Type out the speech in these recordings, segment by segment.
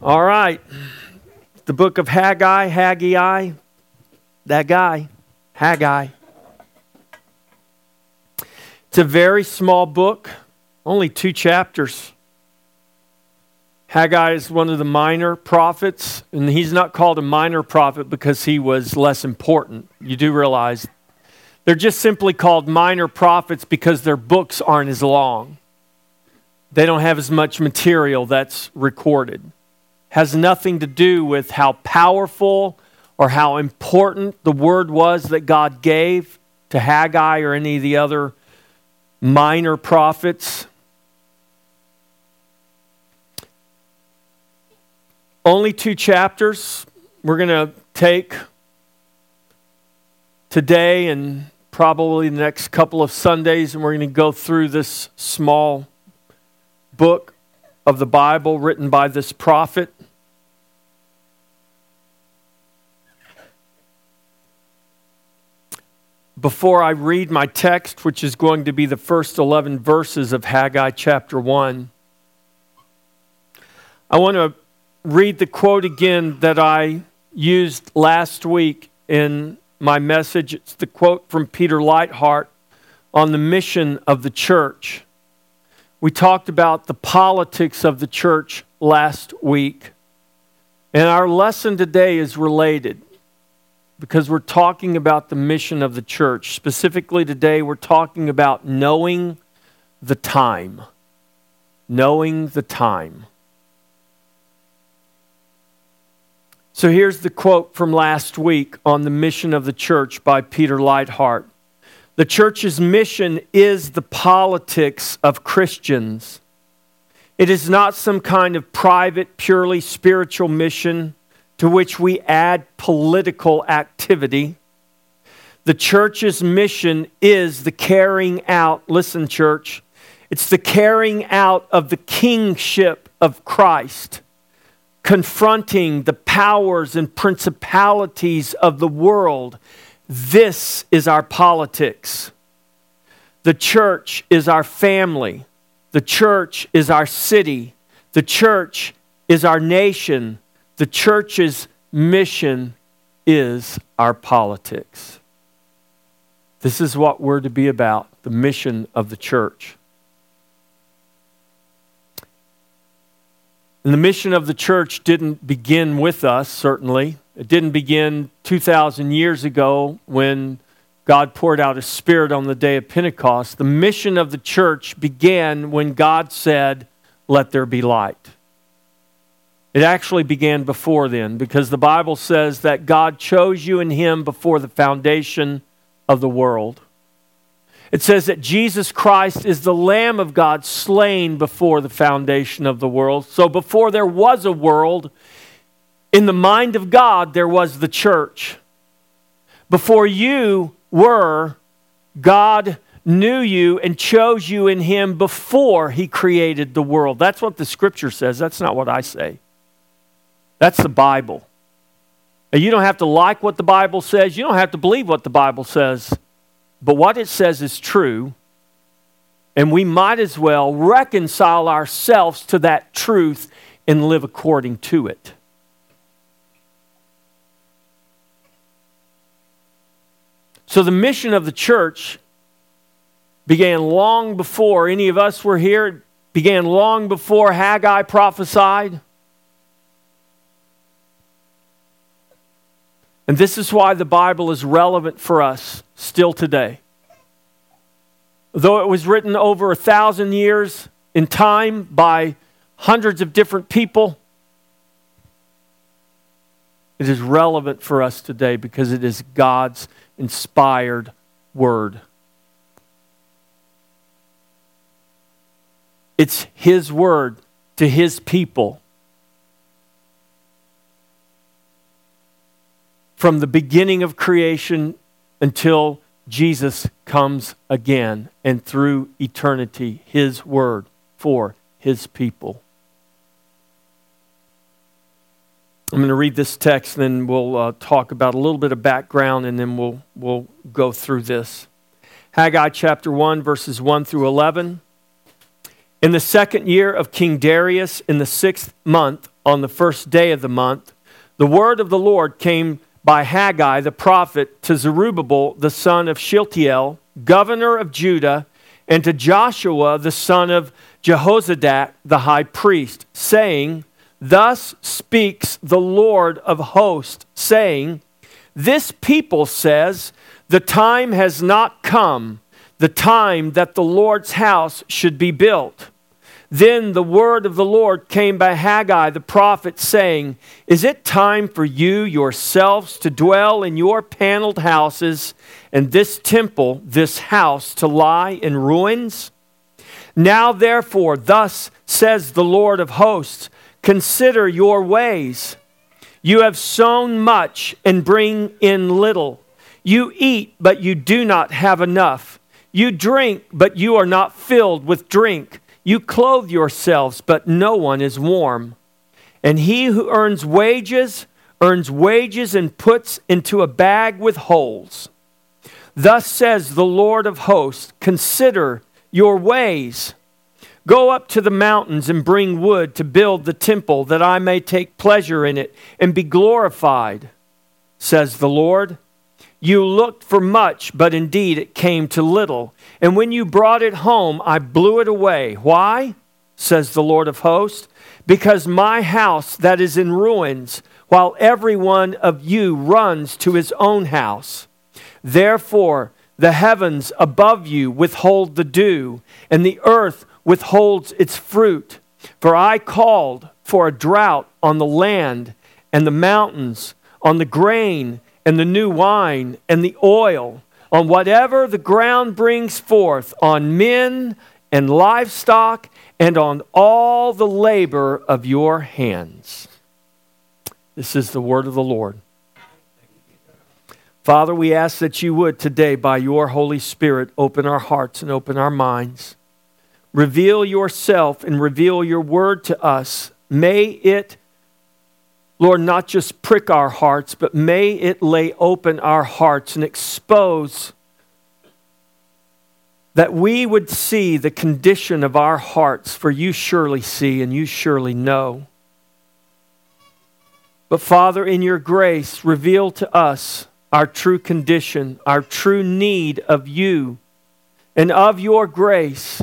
All right. The book of Haggai, Haggai, that guy, Haggai. It's a very small book, only two chapters. Haggai is one of the minor prophets, and he's not called a minor prophet because he was less important. You do realize they're just simply called minor prophets because their books aren't as long. They don't have as much material that's recorded has nothing to do with how powerful or how important the word was that God gave to Haggai or any of the other minor prophets. Only two chapters. We're going to take today and probably the next couple of Sundays, and we're going to go through this small book of the Bible written by this prophet. Before I read my text, which is going to be the first 11 verses of Haggai chapter 1, I want to read the quote again that I used last week in my message. It's the quote from Peter Leithart on the mission of the church. We talked about the politics of the church last week, and our lesson today is related because we're talking about the mission of the church. Specifically, today, we're talking about knowing the time. Knowing the time. So here's the quote from last week on the mission of the church by Peter Leithart. The church's mission is the politics of Christians. It is not some kind of private, purely spiritual mission to which we add political activity. The church's mission is the carrying out, listen, church, it's the carrying out of the kingship of Christ, confronting the powers and principalities of the world. This is our politics. The church is our family. The church is our city. The church is our nation. The church's mission is our politics. This is what we're to be about the mission of the church. And the mission of the church didn't begin with us, certainly. It didn't begin 2,000 years ago when God poured out His Spirit on the day of Pentecost. The mission of the church began when God said, Let there be light. It actually began before then because the Bible says that God chose you in Him before the foundation of the world. It says that Jesus Christ is the Lamb of God slain before the foundation of the world. So before there was a world, in the mind of God, there was the church. Before you were, God knew you and chose you in Him before He created the world. That's what the scripture says. That's not what I say. That's the Bible. And you don't have to like what the Bible says, you don't have to believe what the Bible says. But what it says is true, and we might as well reconcile ourselves to that truth and live according to it. So, the mission of the church began long before any of us were here, it began long before Haggai prophesied. And this is why the Bible is relevant for us still today. Though it was written over a thousand years in time by hundreds of different people, it is relevant for us today because it is God's inspired word. It's His word to His people. From the beginning of creation until Jesus comes again and through eternity, His word for His people. I'm going to read this text, and then we'll uh, talk about a little bit of background, and then we'll, we'll go through this. Haggai chapter 1, verses 1 through 11. In the second year of King Darius, in the sixth month, on the first day of the month, the word of the Lord came by Haggai the prophet to Zerubbabel the son of Shealtiel, governor of Judah, and to Joshua the son of Jehozadak the high priest, saying, Thus speaks the Lord of hosts, saying, This people says, The time has not come, the time that the Lord's house should be built. Then the word of the Lord came by Haggai the prophet, saying, Is it time for you yourselves to dwell in your paneled houses, and this temple, this house, to lie in ruins? Now, therefore, thus says the Lord of hosts, Consider your ways. You have sown much and bring in little. You eat, but you do not have enough. You drink, but you are not filled with drink. You clothe yourselves, but no one is warm. And he who earns wages earns wages and puts into a bag with holes. Thus says the Lord of hosts Consider your ways. Go up to the mountains and bring wood to build the temple, that I may take pleasure in it and be glorified, says the Lord. You looked for much, but indeed it came to little. And when you brought it home, I blew it away. Why? says the Lord of hosts. Because my house that is in ruins, while every one of you runs to his own house. Therefore, the heavens above you withhold the dew, and the earth withholds its fruit. For I called for a drought on the land and the mountains, on the grain and the new wine and the oil, on whatever the ground brings forth, on men and livestock, and on all the labor of your hands. This is the word of the Lord. Father, we ask that you would today, by your Holy Spirit, open our hearts and open our minds Reveal yourself and reveal your word to us. May it, Lord, not just prick our hearts, but may it lay open our hearts and expose that we would see the condition of our hearts, for you surely see and you surely know. But Father, in your grace, reveal to us our true condition, our true need of you and of your grace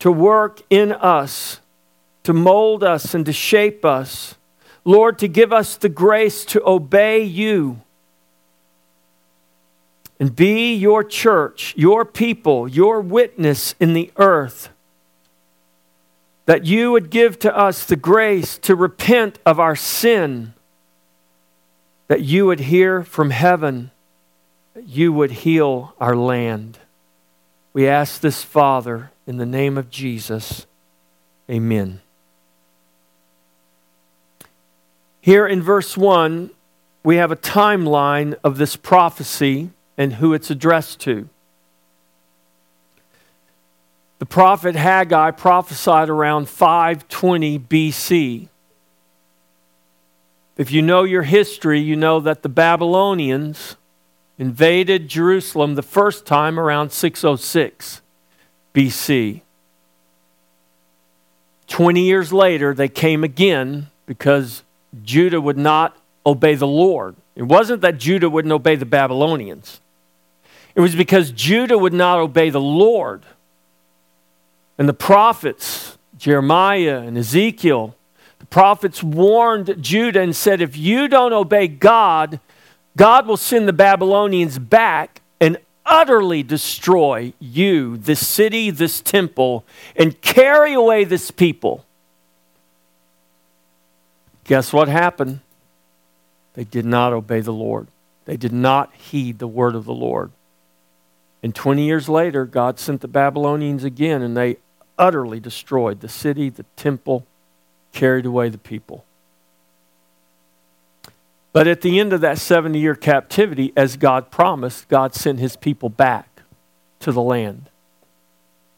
to work in us, to mold us and to shape us. Lord, to give us the grace to obey you and be your church, your people, your witness in the earth. That you would give to us the grace to repent of our sin, that you would hear from heaven, that you would heal our land. We ask this, Father, in the name of Jesus. Amen. Here in verse 1, we have a timeline of this prophecy and who it's addressed to. The prophet Haggai prophesied around 520 BC. If you know your history, you know that the Babylonians invaded Jerusalem the first time around 606 BC. 20 years later, they came again because Judah would not obey the Lord. It wasn't that Judah wouldn't obey the Babylonians, it was because Judah would not obey the Lord. And the prophets, Jeremiah and Ezekiel, the prophets warned Judah and said, If you don't obey God, God will send the Babylonians back and utterly destroy you, this city, this temple, and carry away this people. Guess what happened? They did not obey the Lord. They did not heed the word of the Lord. And 20 years later, God sent the Babylonians again, and they utterly destroyed the city, the temple, carried away the people. But at the end of that 70 year captivity, as God promised, God sent his people back to the land.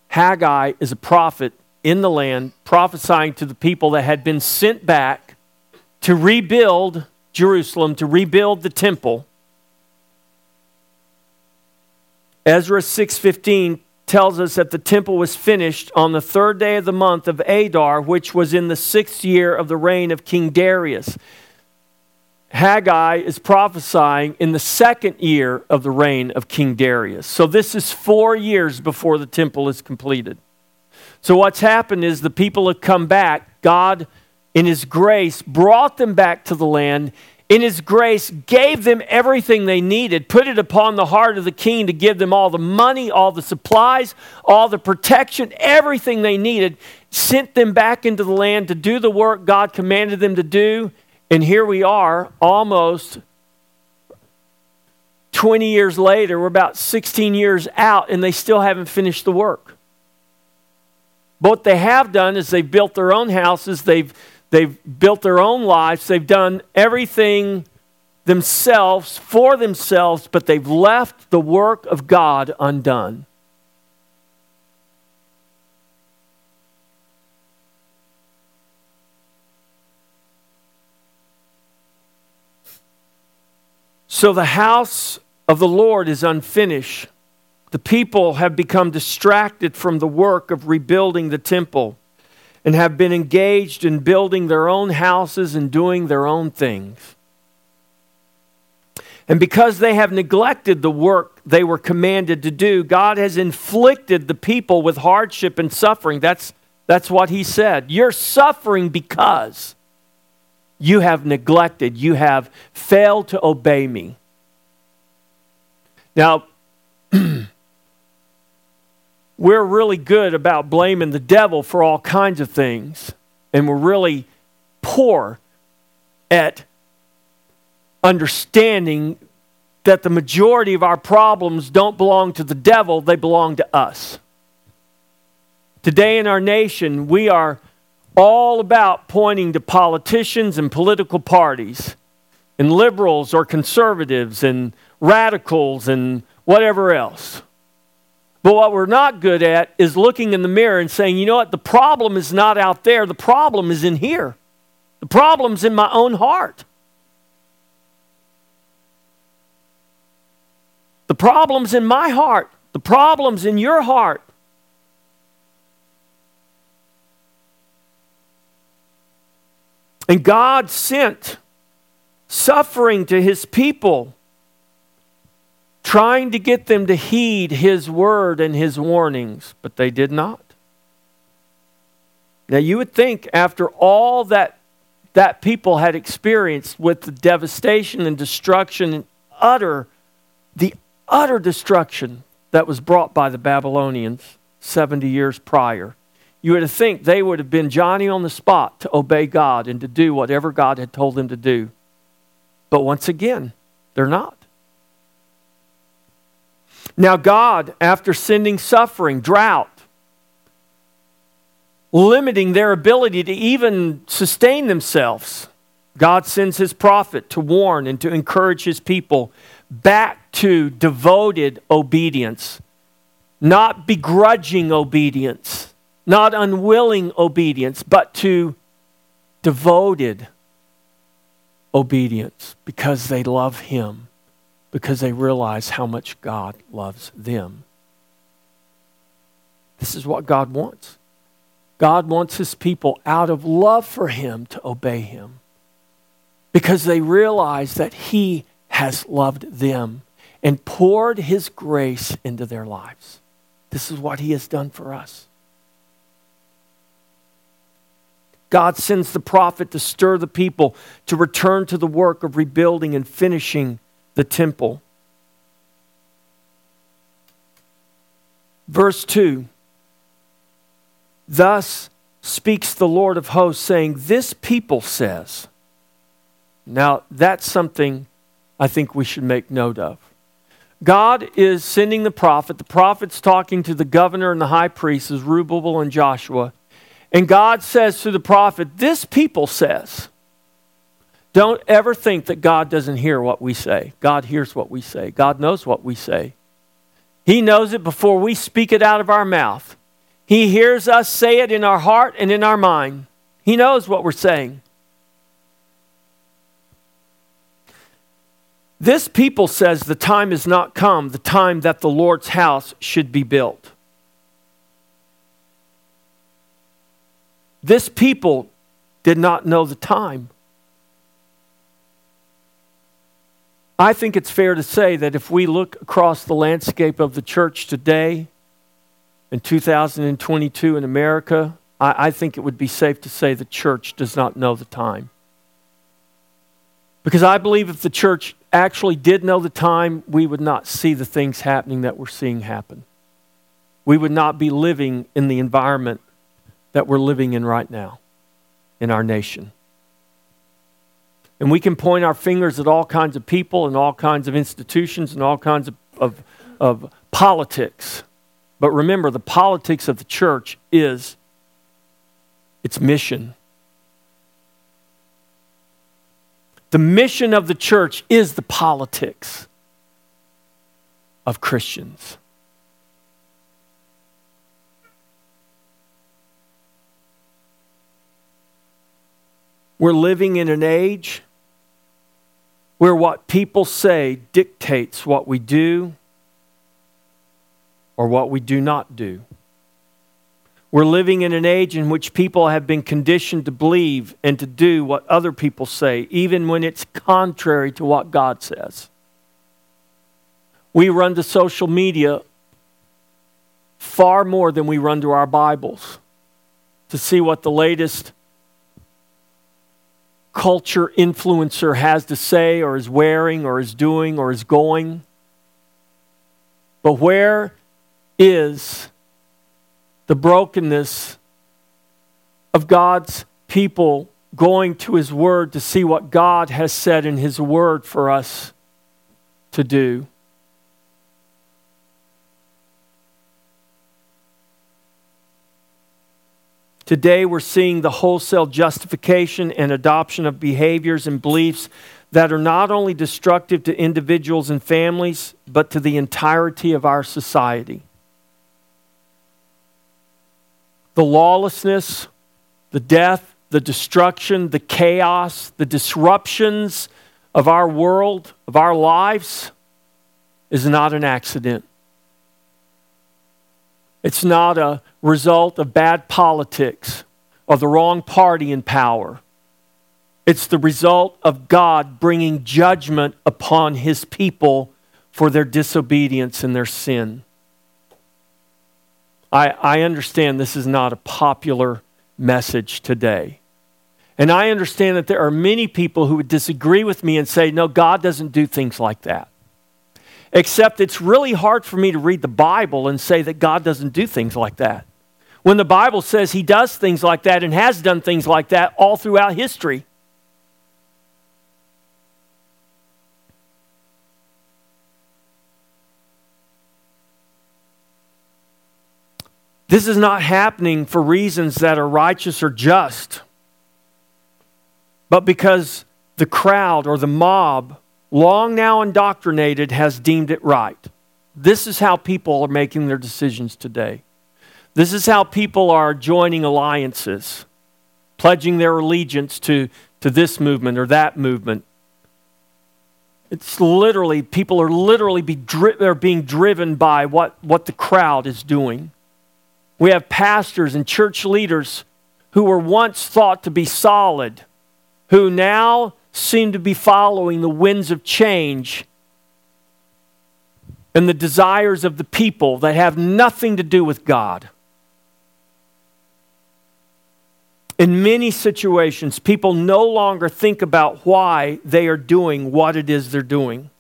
Haggai is a prophet in the land prophesying to the people that had been sent back to rebuild Jerusalem, to rebuild the temple. Ezra 6:15 tells us that the temple was finished on the third day of the month of Adar, which was in the sixth year of the reign of King Darius. Haggai is prophesying in the second year of the reign of King Darius. So this is four years before the temple is completed. So what's happened is the people have come back. God, in His grace, brought them back to the land in his grace, gave them everything they needed, put it upon the heart of the king to give them all the money, all the supplies, all the protection, everything they needed, sent them back into the land to do the work God commanded them to do. And here we are, almost 20 years later, we're about 16 years out, and they still haven't finished the work. But what they have done is they've built their own houses, they've They've built their own lives. They've done everything themselves for themselves, but they've left the work of God undone. So the house of the Lord is unfinished. The people have become distracted from the work of rebuilding the temple and have been engaged in building their own houses and doing their own things. And because they have neglected the work they were commanded to do, God has inflicted the people with hardship and suffering. That's, that's what he said. You're suffering because you have neglected, you have failed to obey me. Now, we're really good about blaming the devil for all kinds of things, and we're really poor at understanding that the majority of our problems don't belong to the devil, they belong to us. Today in our nation, we are all about pointing to politicians and political parties, and liberals or conservatives, and radicals, and whatever else. But what we're not good at is looking in the mirror and saying, you know what, the problem is not out there, the problem is in here. The problem's in my own heart. The problem's in my heart. The problem's in your heart. And God sent suffering to his people trying to get them to heed his word and his warnings, but they did not. Now, you would think after all that that people had experienced with the devastation and destruction and utter, the utter destruction that was brought by the Babylonians 70 years prior, you would think they would have been Johnny on the spot to obey God and to do whatever God had told them to do. But once again, they're not. Now, God, after sending suffering, drought, limiting their ability to even sustain themselves, God sends his prophet to warn and to encourage his people back to devoted obedience, not begrudging obedience, not unwilling obedience, but to devoted obedience because they love him because they realize how much God loves them. This is what God wants. God wants his people out of love for him to obey him because they realize that he has loved them and poured his grace into their lives. This is what he has done for us. God sends the prophet to stir the people to return to the work of rebuilding and finishing the temple. Verse 2 Thus speaks the Lord of hosts, saying, This people says. Now, that's something I think we should make note of. God is sending the prophet. The prophet's talking to the governor and the high priests, Zerubbabel and Joshua. And God says to the prophet, This people says. Don't ever think that God doesn't hear what we say. God hears what we say, God knows what we say. He knows it before we speak it out of our mouth. He hears us say it in our heart and in our mind. He knows what we're saying. This people says the time is not come, the time that the Lord's house should be built. This people did not know the time. I think it's fair to say that if we look across the landscape of the church today, in 2022 in America, I, I, think it would be safe to say the church does not know the time. Because I believe if the church actually did know the time, we would not see the things happening that we're seeing happen. We would not be living in the environment that we're living in right now in our nation. And we can point our fingers at all kinds of people and all kinds of institutions and all kinds of, of, of politics. But remember, the politics of the church is its mission. The mission of the church is the politics of Christians. We're living in an age where what people say dictates what we do or what we do not do. We're living in an age in which people have been conditioned to believe and to do what other people say, even when it's contrary to what God says. We run to social media far more than we run to our Bibles to see what the latest culture influencer has to say, or is wearing, or is doing, or is going. But where is the brokenness of God's people going to His Word to see what God has said in His Word for us to do. Today, we're seeing the wholesale justification and adoption of behaviors and beliefs that are not only destructive to individuals and families, but to the entirety of our society. the lawlessness, the death, the destruction, the chaos, the disruptions of our world, of our lives, is not an accident. It's not a result of bad politics or the wrong party in power. It's the result of God bringing judgment upon his people for their disobedience and their sin. I, I understand this is not a popular message today. And I understand that there are many people who would disagree with me and say, no, God doesn't do things like that. Except it's really hard for me to read the Bible and say that God doesn't do things like that. When the Bible says He does things like that and has done things like that all throughout history. This is not happening for reasons that are righteous or just, but because the crowd or the mob, long now indoctrinated, has deemed it right. This is how people are making their decisions today. This is how people are joining alliances, pledging their allegiance to, to this movement or that movement. It's literally, people are literally be dri- are being driven by what, what the crowd is doing. We have pastors and church leaders who were once thought to be solid, who now seem to be following the winds of change and the desires of the people that have nothing to do with God. In many situations, people no longer think about why they are doing what it is they're doing.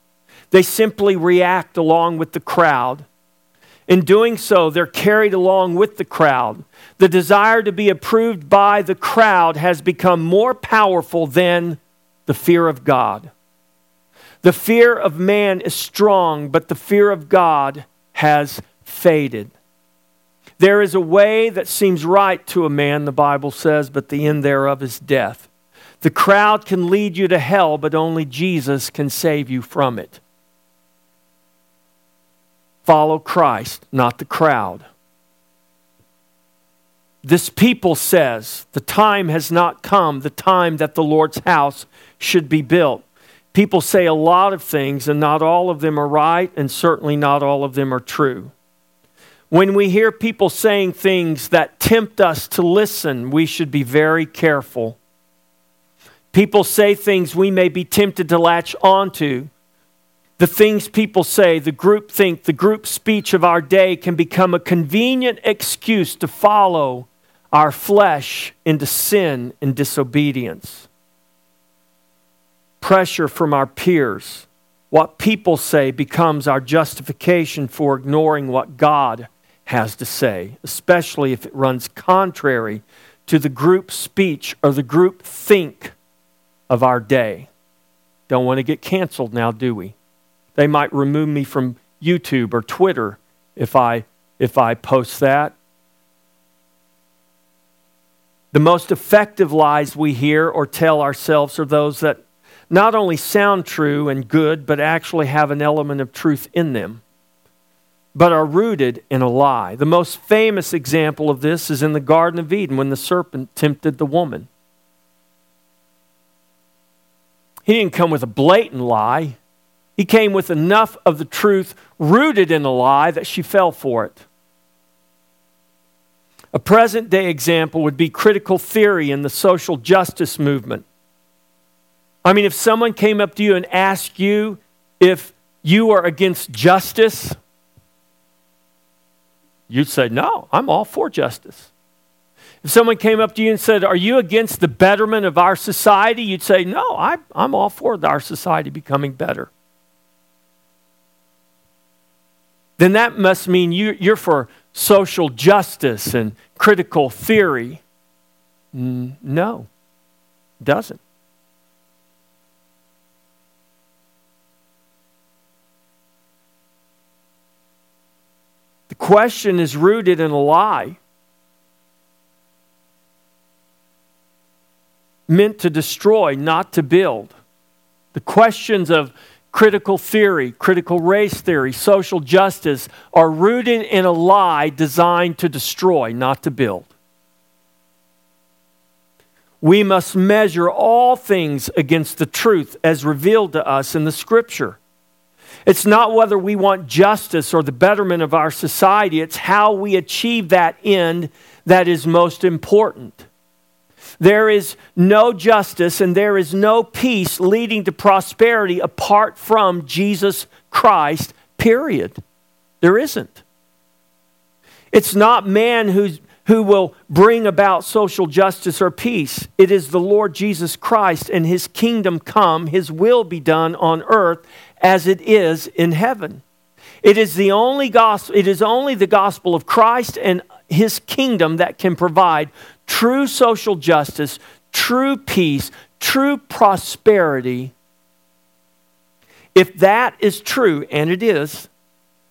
They simply react along with the crowd in doing so, they're carried along with the crowd. The desire to be approved by the crowd has become more powerful than the fear of God. The fear of man is strong, but the fear of God has faded. There is a way that seems right to a man, the Bible says, but the end thereof is death. The crowd can lead you to hell, but only Jesus can save you from it. Follow Christ, not the crowd. This people says the time has not come, the time that the Lord's house should be built. People say a lot of things, and not all of them are right, and certainly not all of them are true. When we hear people saying things that tempt us to listen, we should be very careful. People say things we may be tempted to latch onto. The things people say, the group think, the group speech of our day can become a convenient excuse to follow our flesh into sin and disobedience. Pressure from our peers, what people say, becomes our justification for ignoring what God has to say, especially if it runs contrary to the group speech or the group think of our day. Don't want to get canceled now, do we? They might remove me from YouTube or Twitter if I if I post that. The most effective lies we hear or tell ourselves are those that not only sound true and good, but actually have an element of truth in them but are rooted in a lie. The most famous example of this is in the Garden of Eden when the serpent tempted the woman. He didn't come with a blatant lie, he came with enough of the truth rooted in a lie that she fell for it. A present day example would be critical theory in the social justice movement. I mean, if someone came up to you and asked you if you are against justice, You'd say, No, I'm all for justice. If someone came up to you and said, Are you against the betterment of our society? You'd say, No, I, I'm all for our society becoming better. Then that must mean you, you're for social justice and critical theory. No, doesn't. The question is rooted in a lie meant to destroy, not to build. The questions of critical theory, critical race theory, social justice are rooted in a lie designed to destroy, not to build. We must measure all things against the truth as revealed to us in the Scripture. It's not whether we want justice or the betterment of our society, it's how we achieve that end that is most important. There is no justice and there is no peace leading to prosperity apart from Jesus Christ, period. There isn't. It's not man who's, who will bring about social justice or peace. It is the Lord Jesus Christ and his kingdom come, his will be done on earth as it is in heaven. It is the only gospel, it is only the gospel of Christ and his kingdom that can provide true social justice, true peace, true prosperity. If that is true, and it is,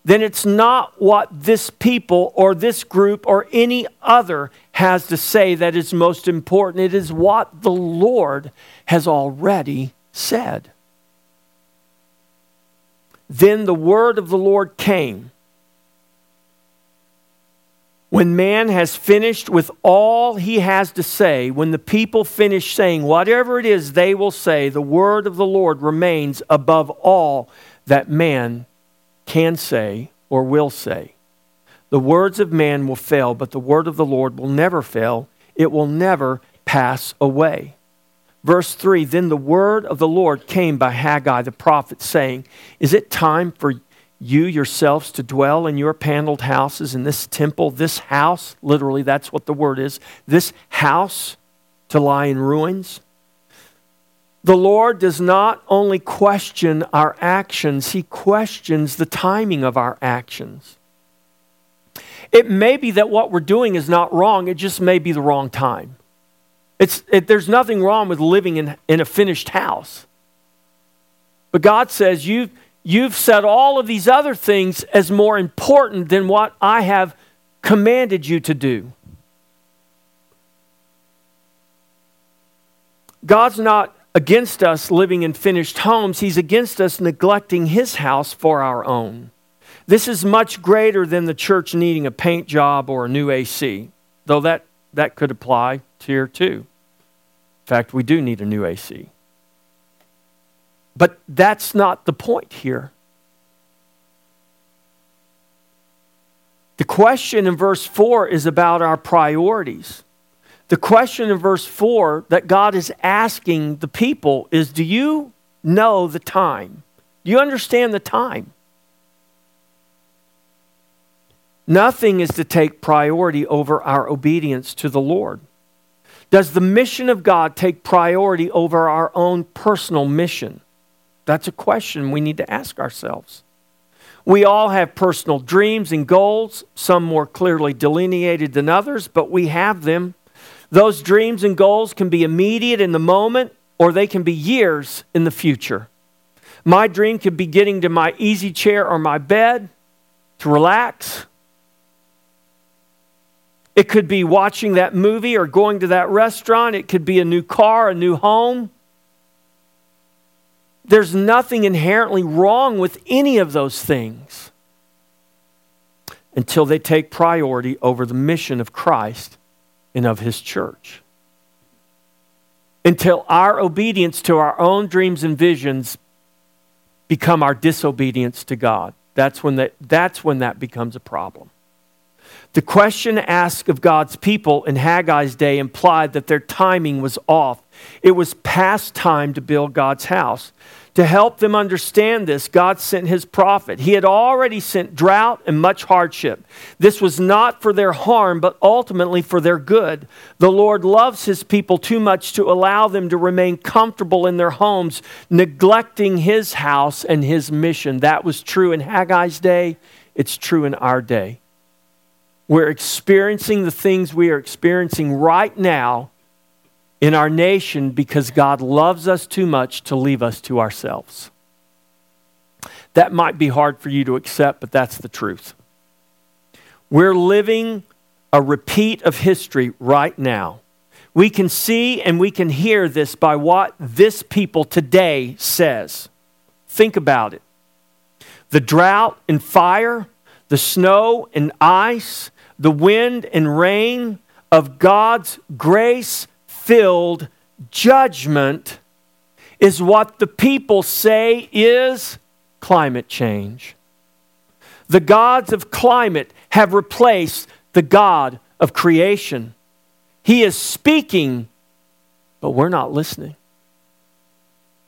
then it's not what this people or this group or any other has to say that is most important. It is what the Lord has already said. Then the word of the Lord came. When man has finished with all he has to say, when the people finish saying whatever it is they will say, the word of the Lord remains above all that man can say or will say. The words of man will fail, but the word of the Lord will never fail. It will never pass away. Verse 3 Then the word of the Lord came by Haggai the prophet, saying, Is it time for you yourselves to dwell in your paneled houses in this temple, this house? Literally, that's what the word is. This house to lie in ruins? The Lord does not only question our actions, He questions the timing of our actions. It may be that what we're doing is not wrong, it just may be the wrong time. It's, it, there's nothing wrong with living in, in a finished house. But God says, you've, you've set all of these other things as more important than what I have commanded you to do. God's not against us living in finished homes, He's against us neglecting His house for our own. This is much greater than the church needing a paint job or a new AC, though that, that could apply here too. In fact, we do need a new AC. But that's not the point here. The question in verse 4 is about our priorities. The question in verse 4 that God is asking the people is Do you know the time? Do you understand the time? Nothing is to take priority over our obedience to the Lord. Does the mission of God take priority over our own personal mission? That's a question we need to ask ourselves. We all have personal dreams and goals, some more clearly delineated than others, but we have them. Those dreams and goals can be immediate in the moment or they can be years in the future. My dream could be getting to my easy chair or my bed to relax. It could be watching that movie or going to that restaurant. It could be a new car, a new home. There's nothing inherently wrong with any of those things until they take priority over the mission of Christ and of His church. Until our obedience to our own dreams and visions become our disobedience to God. That's when that, that's when that becomes a problem. The question asked of God's people in Haggai's day implied that their timing was off. It was past time to build God's house. To help them understand this, God sent his prophet. He had already sent drought and much hardship. This was not for their harm, but ultimately for their good. The Lord loves his people too much to allow them to remain comfortable in their homes, neglecting his house and his mission. That was true in Haggai's day, it's true in our day. We're experiencing the things we are experiencing right now in our nation because God loves us too much to leave us to ourselves. That might be hard for you to accept, but that's the truth. We're living a repeat of history right now. We can see and we can hear this by what this people today says. Think about it. The drought and fire, the snow and ice, the wind and rain of God's grace filled judgment is what the people say is climate change. The gods of climate have replaced the God of creation. He is speaking, but we're not listening.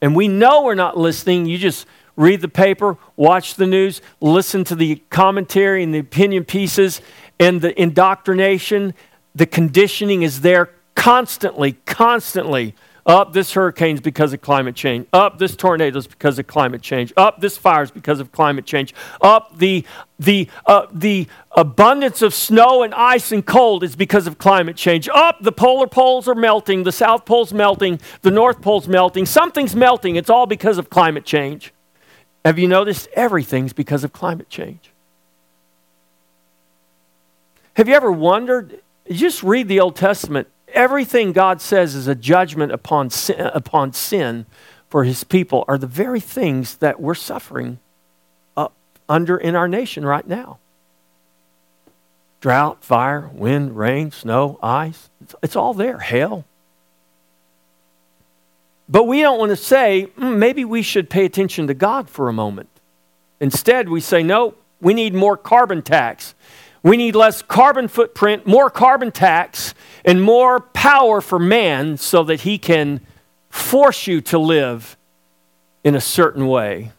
And we know we're not listening. You just read the paper, watch the news, listen to the commentary and the opinion pieces, and the indoctrination, the conditioning is there constantly, constantly. Up, this hurricane's because of climate change. Up, this tornado's because of climate change. Up, this fire's because of climate change. Up, the, the, uh, the abundance of snow and ice and cold is because of climate change. Up, the polar poles are melting. The south pole's melting. The north pole's melting. Something's melting. It's all because of climate change. Have you noticed? Everything's because of climate change. Have you ever wondered? Just read the Old Testament. Everything God says is a judgment upon sin, upon sin for his people are the very things that we're suffering under in our nation right now drought, fire, wind, rain, snow, ice. It's, it's all there, hail. But we don't want to say, mm, maybe we should pay attention to God for a moment. Instead, we say, no, we need more carbon tax. We need less carbon footprint, more carbon tax, and more power for man so that he can force you to live in a certain way.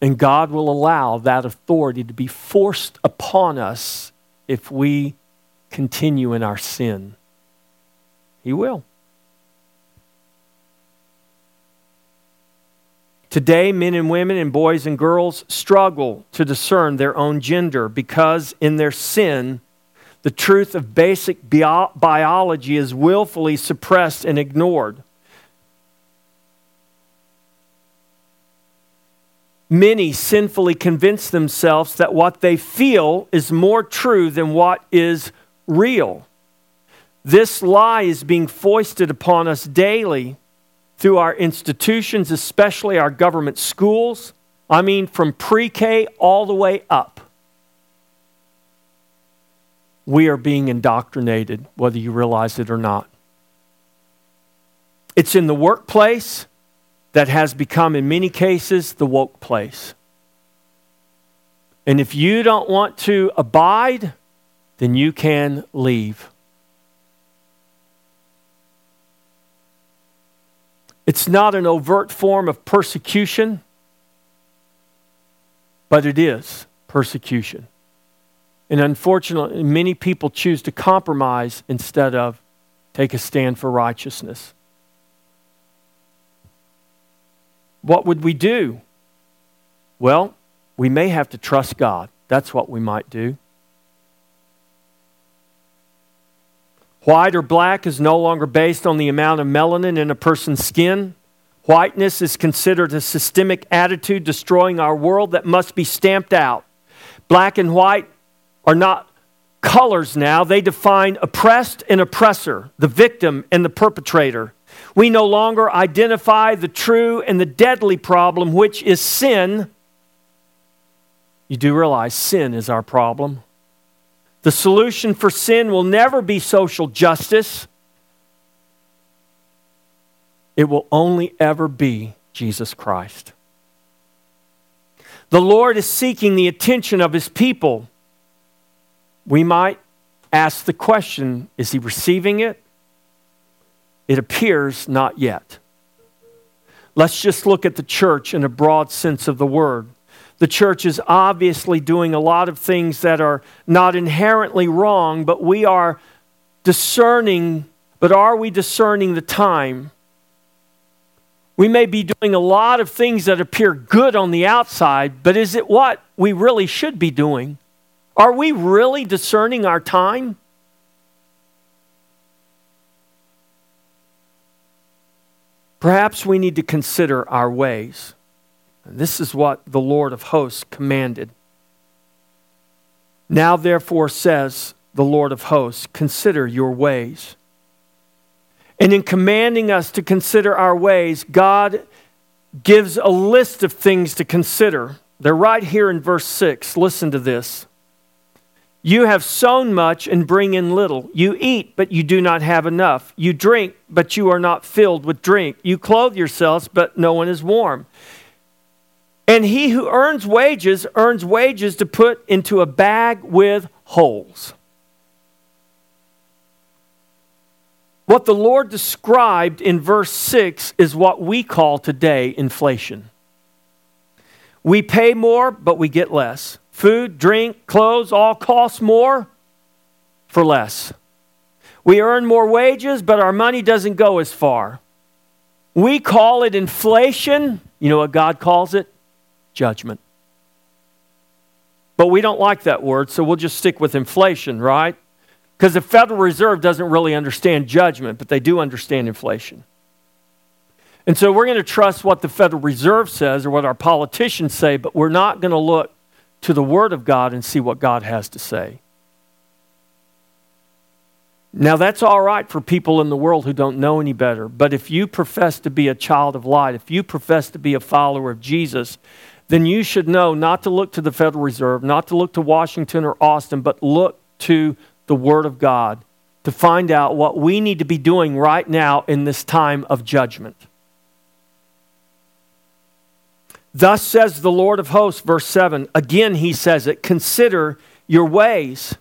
And God will allow that authority to be forced upon us if we continue in our sin. He will. Today, men and women and boys and girls struggle to discern their own gender because in their sin, the truth of basic bio- biology is willfully suppressed and ignored. Many sinfully convince themselves that what they feel is more true than what is real. This lie is being foisted upon us daily through our institutions, especially our government schools. I mean, from pre K all the way up. We are being indoctrinated, whether you realize it or not. It's in the workplace that has become, in many cases, the woke place. And if you don't want to abide, then you can leave. It's not an overt form of persecution, but it is persecution. And unfortunately, many people choose to compromise instead of take a stand for righteousness. What would we do? Well, we may have to trust God. That's what we might do. White or black is no longer based on the amount of melanin in a person's skin. Whiteness is considered a systemic attitude destroying our world that must be stamped out. Black and white are not colors now, they define oppressed and oppressor, the victim and the perpetrator. We no longer identify the true and the deadly problem, which is sin. You do realize sin is our problem. The solution for sin will never be social justice, it will only ever be Jesus Christ. The Lord is seeking the attention of his people. We might ask the question is he receiving it? It appears not yet. Let's just look at the church in a broad sense of the word. The church is obviously doing a lot of things that are not inherently wrong, but we are discerning. But are we discerning the time? We may be doing a lot of things that appear good on the outside, but is it what we really should be doing? Are we really discerning our time? Perhaps we need to consider our ways. This is what the Lord of hosts commanded. Now, therefore, says the Lord of hosts, consider your ways. And in commanding us to consider our ways, God gives a list of things to consider. They're right here in verse 6. Listen to this. You have sown much and bring in little. You eat, but you do not have enough. You drink, but you are not filled with drink. You clothe yourselves, but no one is warm. And he who earns wages earns wages to put into a bag with holes. What the Lord described in verse 6 is what we call today inflation. We pay more, but we get less. Food, drink, clothes all cost more for less. We earn more wages, but our money doesn't go as far. We call it inflation. You know what God calls it? Judgment. But we don't like that word, so we'll just stick with inflation, right? Because the Federal Reserve doesn't really understand judgment, but they do understand inflation. And so we're going to trust what the Federal Reserve says or what our politicians say, but we're not going to look to the Word of God and see what God has to say. Now, that's all right for people in the world who don't know any better. But if you profess to be a child of light, if you profess to be a follower of Jesus, then you should know not to look to the Federal Reserve, not to look to Washington or Austin, but look to the Word of God to find out what we need to be doing right now in this time of judgment. Thus says the Lord of hosts, verse 7. Again, he says it consider your ways.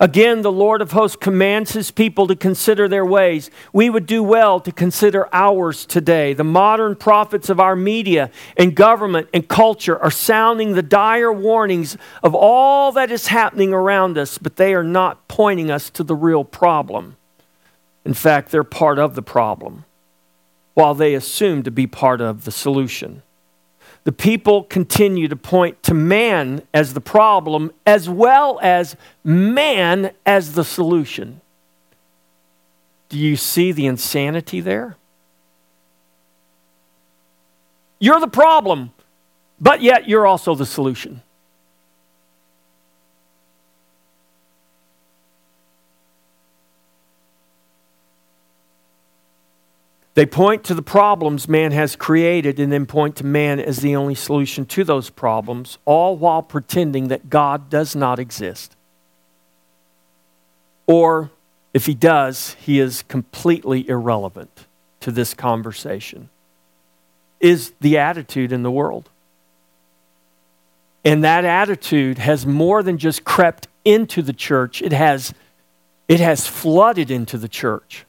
Again, the Lord of hosts commands his people to consider their ways. We would do well to consider ours today. The modern prophets of our media and government and culture are sounding the dire warnings of all that is happening around us, but they are not pointing us to the real problem. In fact, they're part of the problem, while they assume to be part of the solution the people continue to point to man as the problem as well as man as the solution. Do you see the insanity there? You're the problem, but yet you're also the solution. They point to the problems man has created and then point to man as the only solution to those problems, all while pretending that God does not exist. Or if he does, he is completely irrelevant to this conversation, is the attitude in the world. And that attitude has more than just crept into the church, it has, it has flooded into the church.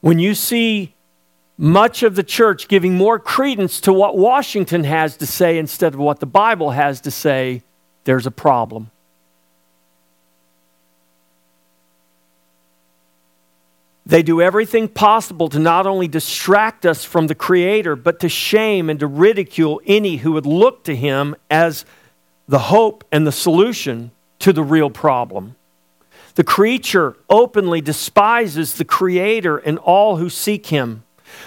When you see much of the church giving more credence to what Washington has to say instead of what the Bible has to say, there's a problem. They do everything possible to not only distract us from the Creator, but to shame and to ridicule any who would look to Him as the hope and the solution to the real problem. The creature openly despises the Creator and all who seek Him.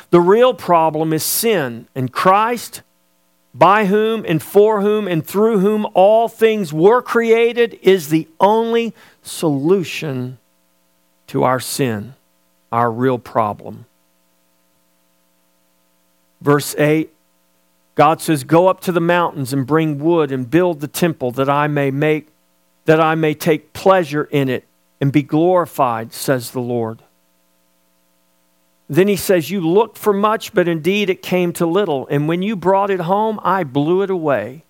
The real problem is sin, and Christ, by whom and for whom and through whom all things were created, is the only solution to our sin our real problem. Verse 8 God says, Go up to the mountains and bring wood and build the temple that I may make, that I may take pleasure in it and be glorified, says the Lord. Then he says, You looked for much, but indeed it came to little. And when you brought it home, I blew it away.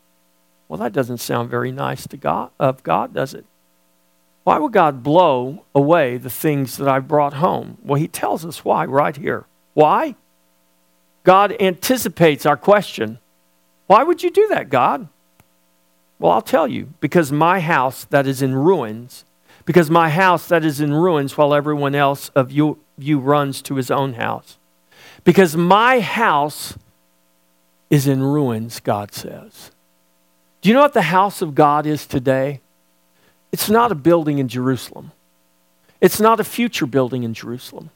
Well, that doesn't sound very nice to God, of God, does it? Why would God blow away the things that I brought home? Well, He tells us why right here. Why? God anticipates our question. Why would you do that, God? Well, I'll tell you because my house that is in ruins, because my house that is in ruins while everyone else of you, you runs to his own house. Because my house is in ruins, God says. Do you know what the house of God is today? It's not a building in Jerusalem. It's not a future building in Jerusalem.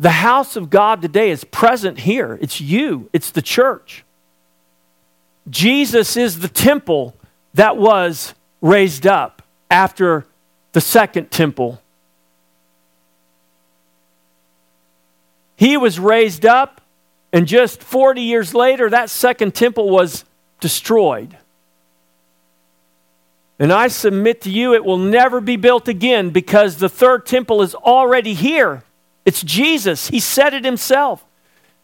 The house of God today is present here. It's you, it's the church. Jesus is the temple that was raised up after the second temple. He was raised up, and just 40 years later, that second temple was destroyed. And I submit to you, it will never be built again because the third temple is already here. It's Jesus. He said it himself.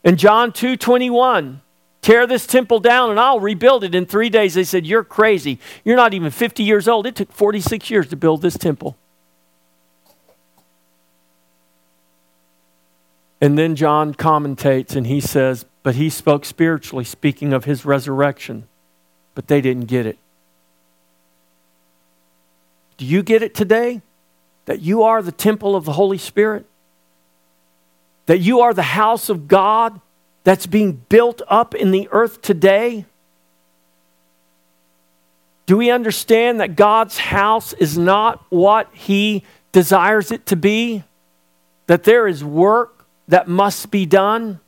In John 2 21, tear this temple down and I'll rebuild it in three days. They said, You're crazy. You're not even 50 years old. It took 46 years to build this temple. And then John commentates and he says, But he spoke spiritually, speaking of his resurrection. But they didn't get it. Do you get it today? That you are the temple of the Holy Spirit? That you are the house of God that's being built up in the earth today? Do we understand that God's house is not what He desires it to be? That there is work that must be done?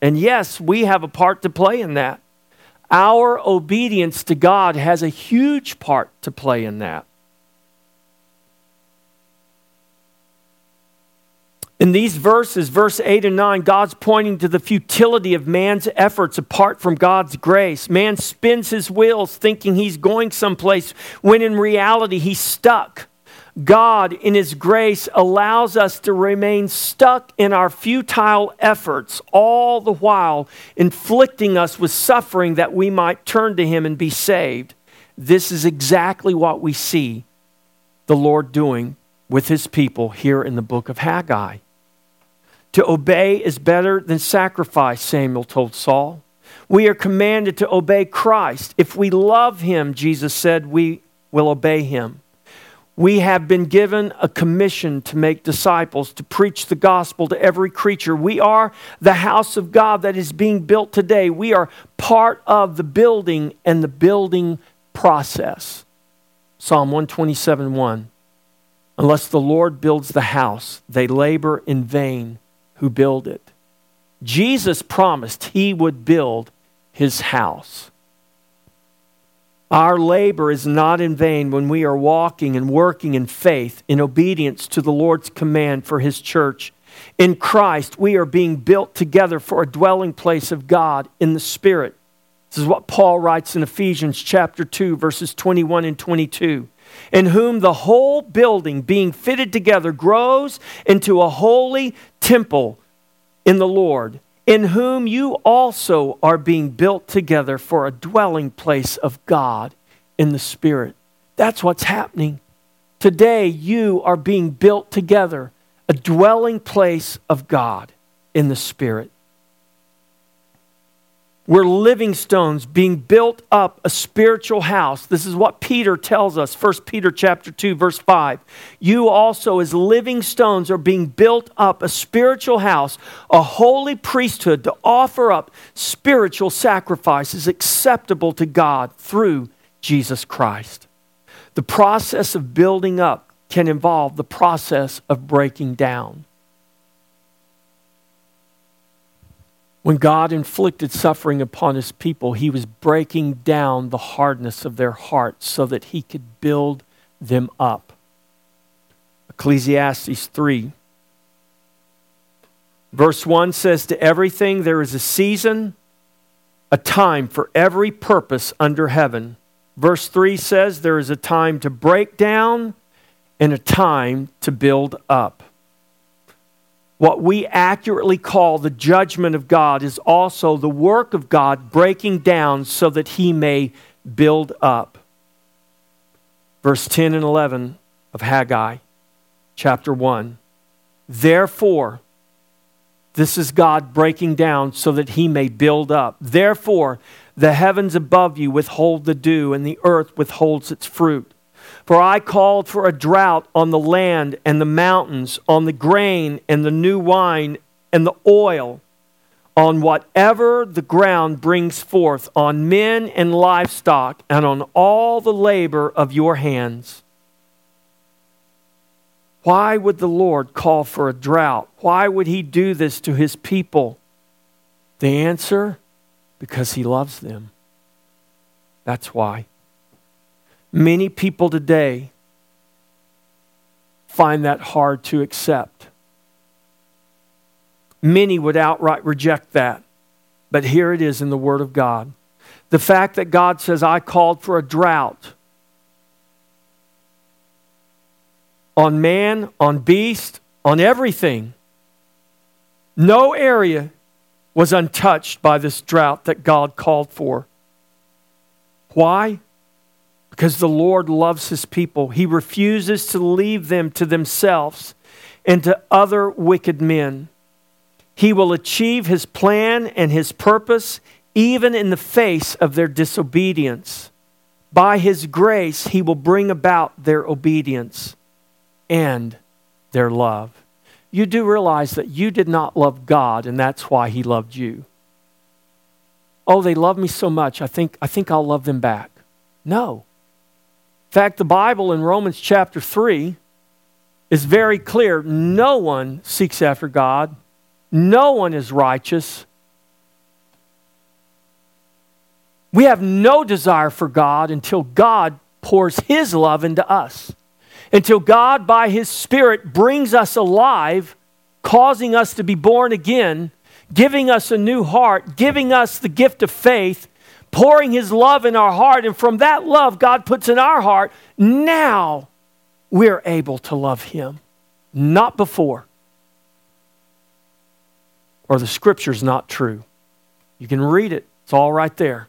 And yes, we have a part to play in that. Our obedience to God has a huge part to play in that. In these verses, verse 8 and 9, God's pointing to the futility of man's efforts apart from God's grace. Man spins his wheels thinking he's going someplace when in reality he's stuck. God, in His grace, allows us to remain stuck in our futile efforts, all the while inflicting us with suffering that we might turn to Him and be saved. This is exactly what we see the Lord doing with His people here in the book of Haggai. To obey is better than sacrifice, Samuel told Saul. We are commanded to obey Christ. If we love him, Jesus said, we will obey him. We have been given a commission to make disciples, to preach the gospel to every creature. We are the house of God that is being built today. We are part of the building and the building process. Psalm 127 1. Unless the Lord builds the house, they labor in vain who build it. Jesus promised he would build his house. Our labor is not in vain when we are walking and working in faith, in obedience to the Lord's command for his church. In Christ, we are being built together for a dwelling place of God in the Spirit. This is what Paul writes in Ephesians chapter 2, verses 21 and 22 in whom the whole building being fitted together grows into a holy temple in the Lord. in whom you also are being built together for a dwelling place of God in the Spirit. That's what's happening. Today, you are being built together, a dwelling place of God in the Spirit. We're living stones being built up a spiritual house. This is what Peter tells us, 1 Peter chapter 2 verse 5. You also as living stones are being built up a spiritual house, a holy priesthood to offer up spiritual sacrifices acceptable to God through Jesus Christ. The process of building up can involve the process of breaking down. When God inflicted suffering upon his people, he was breaking down the hardness of their hearts so that he could build them up. Ecclesiastes 3. Verse 1 says, To everything there is a season, a time for every purpose under heaven. Verse 3 says, There is a time to break down and a time to build up what we accurately call the judgment of God is also the work of God breaking down so that he may build up. Verse 10 and 11 of Haggai, chapter 1. Therefore, this is God breaking down so that he may build up. Therefore, the heavens above you withhold the dew, and the earth withholds its fruit. For I called for a drought on the land and the mountains, on the grain and the new wine and the oil, on whatever the ground brings forth, on men and livestock, and on all the labor of your hands. Why would the Lord call for a drought? Why would he do this to his people? The answer because he loves them. That's why. Many people today find that hard to accept. Many would outright reject that. But here it is in the Word of God. The fact that God says, I called for a drought on man, on beast, on everything. No area was untouched by this drought that God called for. Why? Because the Lord loves his people. He refuses to leave them to themselves and to other wicked men. He will achieve his plan and his purpose even in the face of their disobedience. By his grace, he will bring about their obedience and their love. You do realize that you did not love God, and that's why he loved you. Oh, they love me so much, I think, I think I'll love them back. No. In fact, the Bible in Romans chapter 3 is very clear. No one seeks after God, no one is righteous. We have no desire for God until God pours His love into us. Until God, by His Spirit, brings us alive, causing us to be born again, giving us a new heart, giving us the gift of faith, pouring his love in our heart. And from that love God puts in our heart, now we're able to love him, not before. Or the scripture's not true. You can read it, it's all right there.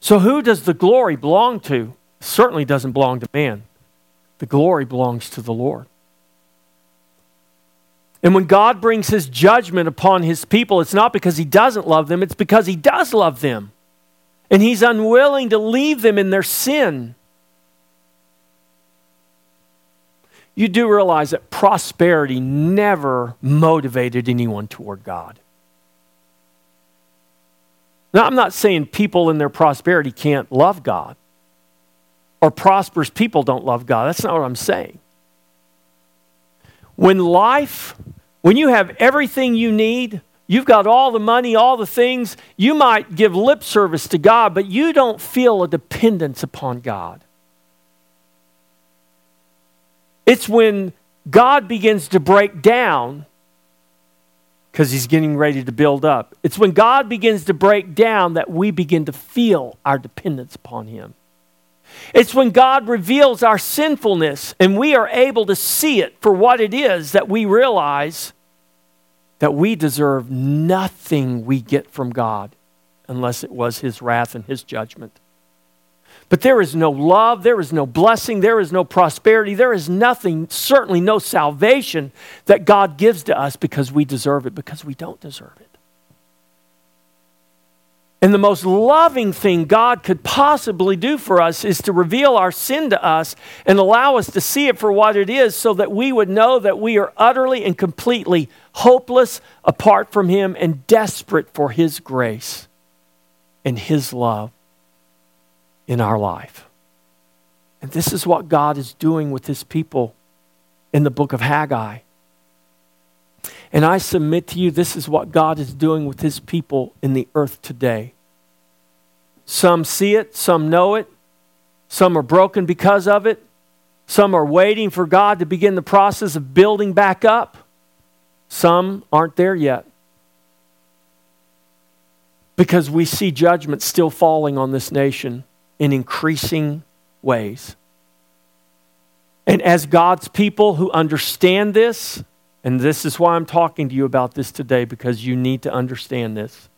So, who does the glory belong to? It certainly doesn't belong to man. The glory belongs to the Lord. And when God brings his judgment upon his people, it's not because he doesn't love them, it's because he does love them. And he's unwilling to leave them in their sin. You do realize that prosperity never motivated anyone toward God. Now, I'm not saying people in their prosperity can't love God or prosperous people don't love God. That's not what I'm saying. When life when you have everything you need, you've got all the money, all the things, you might give lip service to God, but you don't feel a dependence upon God. It's when God begins to break down because he's getting ready to build up. It's when God begins to break down that we begin to feel our dependence upon him. It's when God reveals our sinfulness and we are able to see it for what it is that we realize that we deserve nothing we get from God unless it was His wrath and His judgment. But there is no love, there is no blessing, there is no prosperity, there is nothing, certainly no salvation that God gives to us because we deserve it, because we don't deserve it. And the most loving thing God could possibly do for us is to reveal our sin to us and allow us to see it for what it is so that we would know that we are utterly and completely hopeless apart from Him and desperate for His grace and His love in our life. And this is what God is doing with His people in the book of Haggai. And I submit to you, this is what God is doing with his people in the earth today. Some see it, some know it, some are broken because of it, some are waiting for God to begin the process of building back up, some aren't there yet. Because we see judgment still falling on this nation in increasing ways. And as God's people who understand this, and this is why I'm talking to you about this today, because you need to understand this.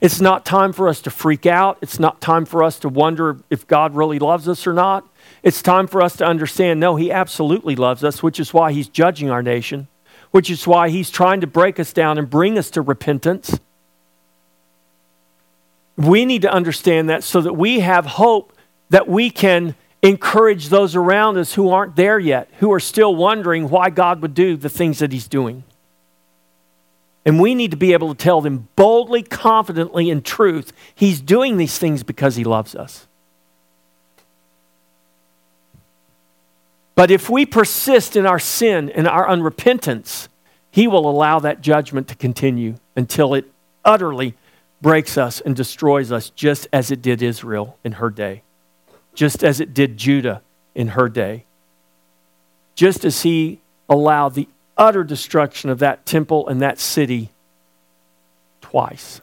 It's not time for us to freak out. It's not time for us to wonder if God really loves us or not. It's time for us to understand no, He absolutely loves us, which is why He's judging our nation, which is why He's trying to break us down and bring us to repentance. We need to understand that so that we have hope that we can encourage those around us who aren't there yet, who are still wondering why God would do the things that He's doing. And we need to be able to tell them boldly, confidently, in truth, He's doing these things because He loves us. But if we persist in our sin and our unrepentance, He will allow that judgment to continue until it utterly breaks us and destroys us, just as it did Israel in her day just as it did Judah in her day. Just as he allowed the utter destruction of that temple and that city twice.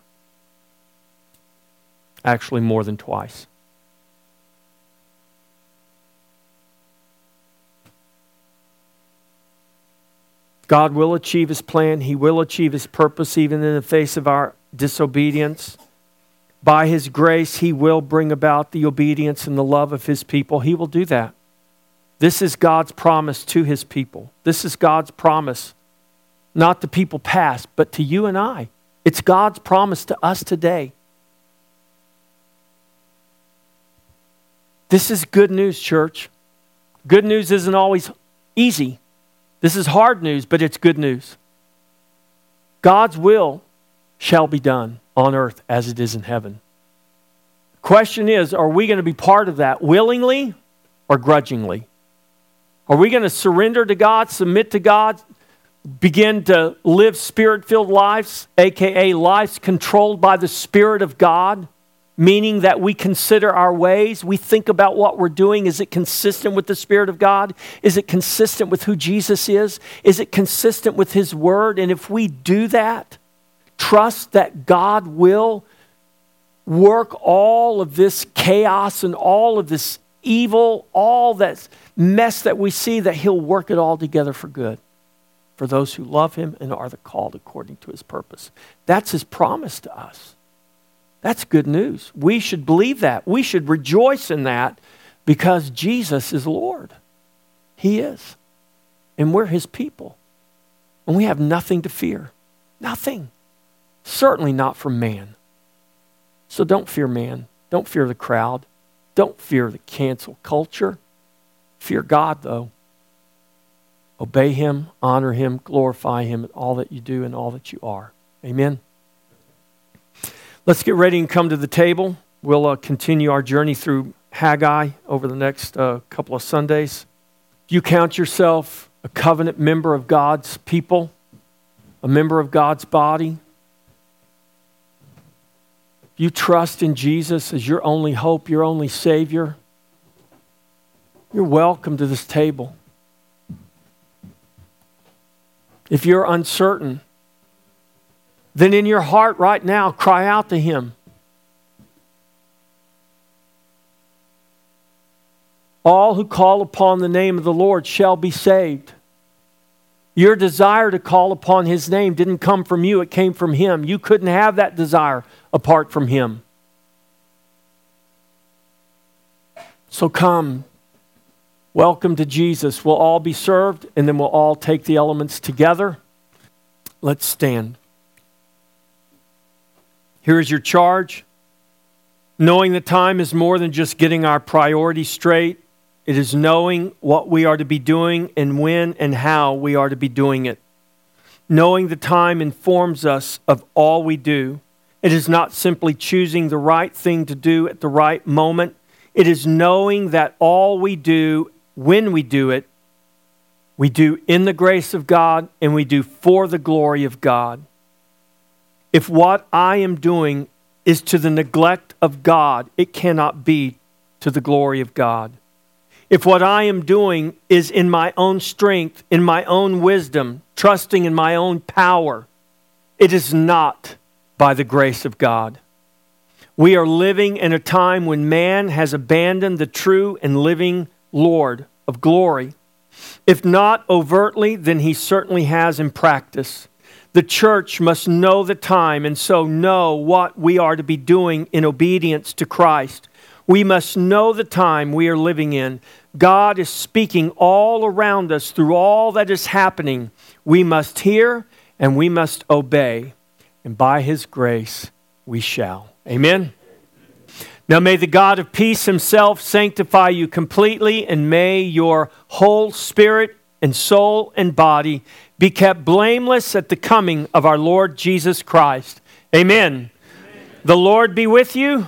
Actually, more than twice. God will achieve his plan. He will achieve his purpose even in the face of our disobedience. By His grace, He will bring about the obedience and the love of His people. He will do that. This is God's promise to His people. This is God's promise, not to people past, but to you and I. It's God's promise to us today. This is good news, church. Good news isn't always easy. This is hard news, but it's good news. God's will shall be done on earth as it is in heaven. Question is, are we going to be part of that willingly or grudgingly? Are we going to surrender to God, submit to God, begin to live spirit filled lives, aka lives controlled by the Spirit of God? Meaning that we consider our ways, we think about what we're doing. Is it consistent with the Spirit of God? Is it consistent with who Jesus is? Is it consistent with His Word? And if we do that, Trust that God will work all of this chaos and all of this evil, all that mess that we see, that He'll work it all together for good for those who love Him and are the called according to His purpose. That's His promise to us. That's good news. We should believe that. We should rejoice in that because Jesus is Lord. He is. And we're His people. And we have nothing to fear. Nothing. Certainly not from man. So don't fear man. Don't fear the crowd. Don't fear the cancel culture. Fear God, though. Obey Him, honor Him, glorify Him in all that you do and all that you are. Amen. Let's get ready and come to the table. We'll uh, continue our journey through Haggai over the next uh, couple of Sundays. Do you count yourself a covenant member of God's people, a member of God's body? You trust in Jesus as your only hope, your only Savior, you're welcome to this table. If you're uncertain, then in your heart right now, cry out to Him. All who call upon the name of the Lord shall be saved. Your desire to call upon his name didn't come from you, it came from him. You couldn't have that desire apart from him. So come, welcome to Jesus. We'll all be served, and then we'll all take the elements together. Let's stand. Here is your charge. Knowing the time is more than just getting our priorities straight, it is knowing what we are to be doing and when and how we are to be doing it. Knowing the time informs us of all we do. It is not simply choosing the right thing to do at the right moment. It is knowing that all we do, when we do it, we do in the grace of God and we do for the glory of God. If what I am doing is to the neglect of God, it cannot be to the glory of God. If what I am doing is in my own strength, in my own wisdom, trusting in my own power, it is not by the grace of God. We are living in a time when man has abandoned the true and living Lord of glory. If not overtly, then he certainly has in practice. The church must know the time and so know what we are to be doing in obedience to Christ. We must know the time we are living in. God is speaking all around us through all that is happening. We must hear and we must obey. And by His grace, we shall. Amen. Now may the God of peace himself sanctify you completely, and may your whole spirit and soul and body be kept blameless at the coming of our Lord Jesus Christ. Amen. Amen. The Lord be with you.